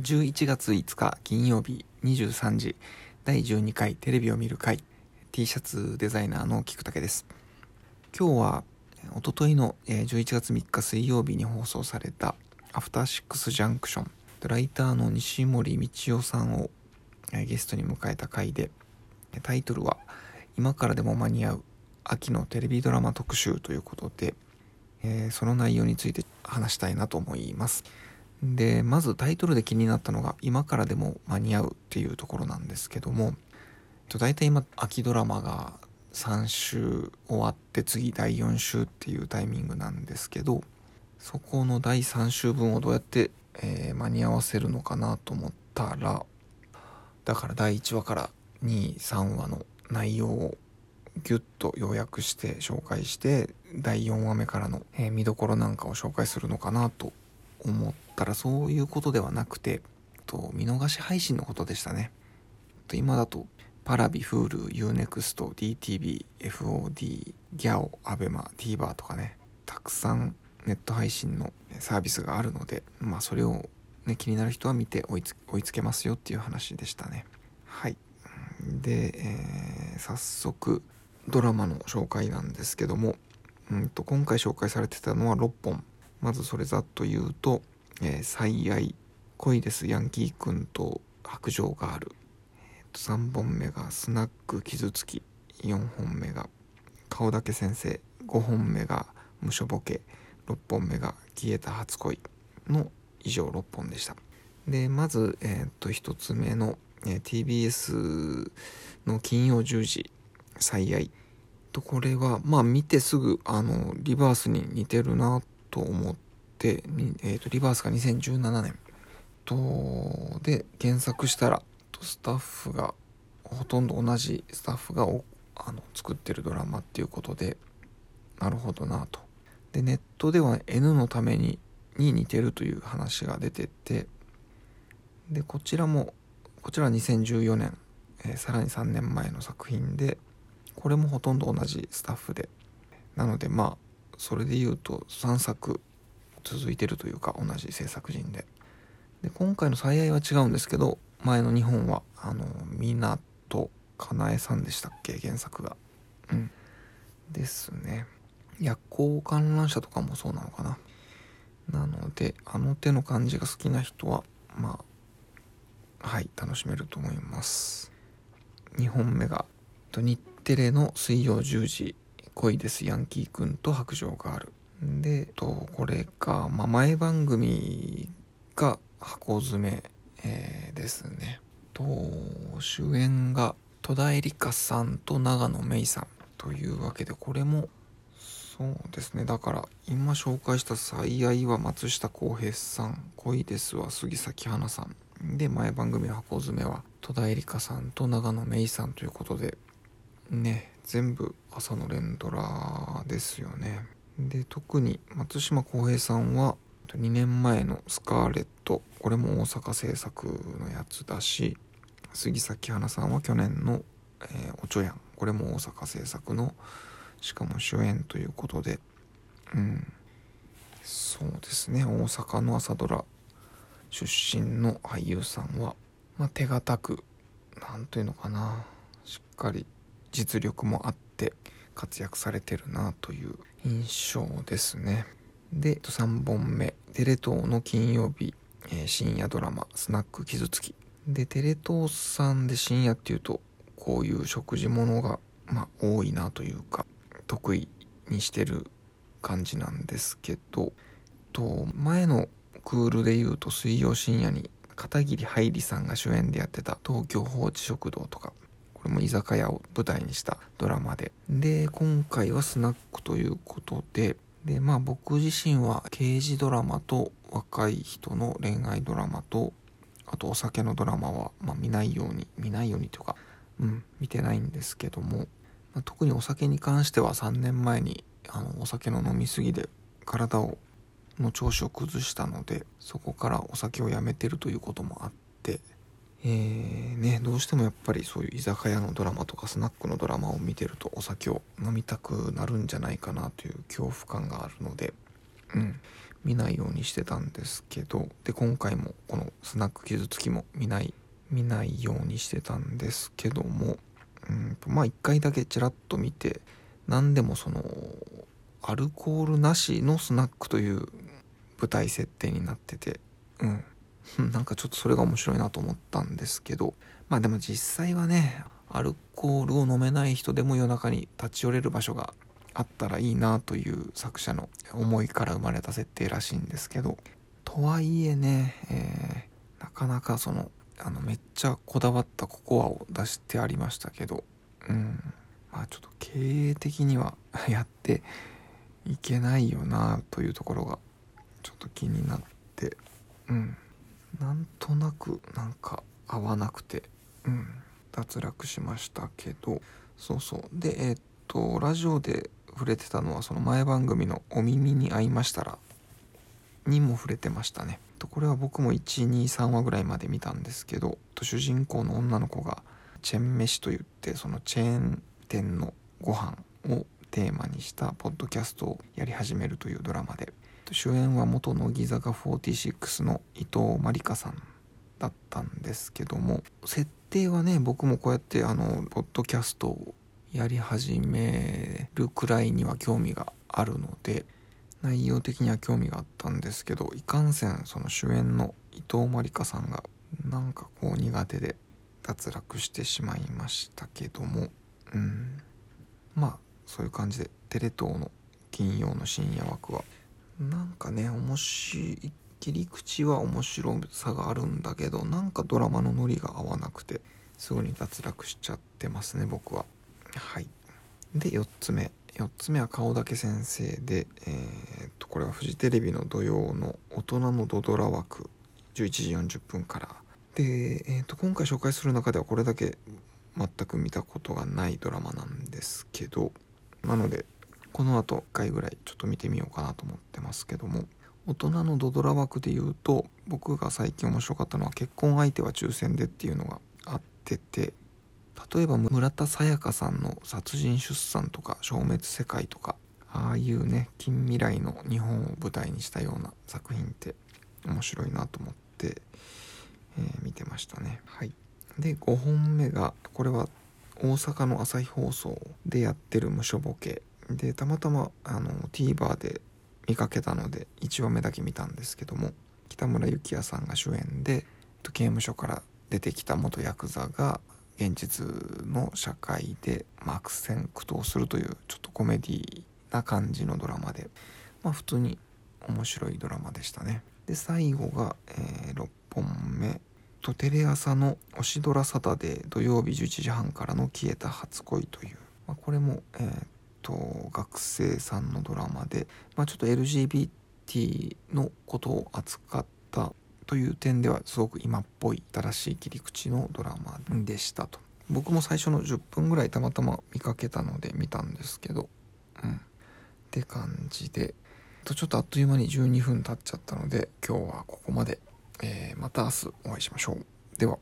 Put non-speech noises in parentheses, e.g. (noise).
11月5日金曜日23時第12回テレビを見る会 T シャツデザイナーの菊武です。今日はおとといの11月3日水曜日に放送されたアフターシックスジャンクションライターの西森道夫さんをゲストに迎えた回でタイトルは今からでも間に合う秋のテレビドラマ特集ということで、その内容について話したいなと思います。でまずタイトルで気になったのが今からでも間に合うっていうところなんですけども大体今秋ドラマが3週終わって次第4週っていうタイミングなんですけどそこの第3週分をどうやって、えー、間に合わせるのかなと思ったらだから第1話から23話の内容をギュッと要約して紹介して第4話目からの、えー、見どころなんかを紹介するのかなと思ったらそういうことではなくてと見逃し配信のことでしたね。と今だとパラビ、フール、Unext、DTV、FOD、ギャオ、アベマ、TVer とかねたくさんネット配信のサービスがあるのでまあそれを、ね、気になる人は見て追いつ追いつけますよっていう話でしたね。はい。で、えー、早速ドラマの紹介なんですけども、うんと、今回紹介されてたのは6本。まずそれざっと言うと「えー、最愛」「恋です。ヤンキー君と白状がある」えー、と3本目が「スナック傷つき」4本目が「顔だけ先生」5本目が「無所ボケ」6本目が「消えた初恋」の以上6本でした。でまず、えー、と1つ目の、えー、TBS の金曜10時「最愛」とこれはまあ見てすぐあのリバースに似てるなと思って、えーと、リバースが2017年。とで検索したらスタッフがほとんど同じスタッフがあの作ってるドラマっていうことでなるほどなと。でネットでは N のためにに似てるという話が出ててでこちらもこちらは2014年、えー、さらに3年前の作品でこれもほとんど同じスタッフで。なのでまあそれで言うと3作続いてるというか同じ制作陣で。で今回の最愛は違うんですけど前の2本はあの湊かなえさんでしたっけ原作が。うん。ですね。夜行観覧車とかもそうなのかな。なのであの手の感じが好きな人はまあはい楽しめると思います。2本目が日テレの水曜10時。恋ですヤンキーくんと白状がある。でとこれか、まあ、前番組が箱詰め、えー、ですね。と主演が戸田恵梨香さんと永野芽郁さんというわけでこれもそうですね。だから今紹介した「最愛」は松下洸平さん「恋です」は杉咲花さん。で前番組の箱詰めは戸田恵梨香さんと永野芽郁さんということでね全部朝の連ドラですよね。で特に松島浩平さんは2年前の「スカーレット」これも大阪制作のやつだし杉咲花さんは去年の「えー、おちょやん」これも大阪制作のしかも主演ということで。うん。そうですね大阪の朝ドラ出身の俳優さんは、まあ、手堅く何というのかなしっかり実力もあって活躍されてるなという印象ですね。で3本目。テレ東の金曜日、えー、深夜ドラマ「スナック傷つき」でテレ東さんで深夜っていうとこういう食事物が、まあ、多いなというか得意にしてる感じなんですけど。と前のクールで言うと水曜深夜に片桐はいりさんが主演でやってた「東京放置食堂」とか。これも居酒屋を舞台にしたドラマで。で、今回はスナックということで、で、まあ僕自身は刑事ドラマと若い人の恋愛ドラマと、あとお酒のドラマは、まあ、見ないように、見ないようにというか、うん、見てないんですけども、まあ、特にお酒に関しては3年前にあのお酒の飲み過ぎで体をの調子を崩したのでそこからお酒をやめてるということもあって。えー、ね、どうしてもやっぱりそういう居酒屋のドラマとかスナックのドラマを見てるとお酒を飲みたくなるんじゃないかなという恐怖感があるのでうん見ないようにしてたんですけどで今回もこのスナック傷つきも見ない見ないようにしてたんですけどもうんまあ一回だけちらっと見て何でもそのアルコールなしのスナックという舞台設定になっててうん。なんかちょっとそれが面白いなと思ったんですけど。まあでも実際はねアルコールを飲めない人でも夜中に立ち寄れる場所があったらいいなという作者の思いから生まれた設定らしいんですけど。とはいえね、えー、なかなかそのあのめっちゃこだわったココアを出してありましたけど。うん。まあちょっと経営的には (laughs) やっていけないよなというところがちょっと気になって。うん。なんとなくなんか合わなくてうん脱落しましたけど。そうそう。でえー、っとラジオで触れてたのはその前番組の「お耳に合いましたら」にも触れてましたね。とこれは僕も123話ぐらいまで見たんですけど主人公の女の子がチェーン飯といってそのチェーン店のご飯をテーマにしたポッドキャストをやり始めるというドラマで。主演は元乃木坂46の伊藤まりかさんだったんですけども設定はね僕もこうやってあのポッドキャストをやり始めるくらいには興味があるので内容的には興味があったんですけどいかんせんその主演の伊藤まりかさんがなんかこう苦手で脱落してしまいましたけどもうん。まあそういう感じでテレ東の金曜の深夜枠はなんかね面白い切り口は面白さがあるんだけどなんかドラマのノリが合わなくてすぐに脱落しちゃってますね僕は。はい。で4つ目。4つ目は顔だけ先生でえー、っとこれはフジテレビの土曜の大人のドドラ枠。11時40分から。で、えー、っと今回紹介する中ではこれだけ全く見たことがないドラマなんですけどなのでこの後1回ぐらいちょっと見てみようかなと思ってますけども。大人のドドラ枠で言うと僕が最近面白かったのは結婚相手は抽選でっていうのがあってて例えば村田沙耶香さんの殺人出産とか消滅世界とかああいうね近未来の日本を舞台にしたような作品って面白いなと思って、えー、見てましたね。はい。で5本目がこれは大阪の朝日放送でやってる無所ボケ。でたまたまあの TVer で見かけたので1話目だけ見たんですけども北村幸也さんが主演で刑務所から出てきた元ヤクザが現実の社会で、悪戦苦闘するというちょっとコメディな感じのドラマで、まあ、普通に面白いドラマでしたね。で最後が、えー、6本目。とテレ朝の「推しドラサタデー」土曜日11時半からの「消えた初恋」という、まあ、これも、えー、と学生さんのドラマで、まあ、ちょっと LGBT のことを扱ったという点ではすごく今っぽい新しい切り口のドラマでしたと。僕も最初の10分ぐらいたまたま見かけたので見たんですけどうん。って感じで。とちょっとあっという間に12分経っちゃったので今日はここまで、えー、また明日お会いしましょう。では。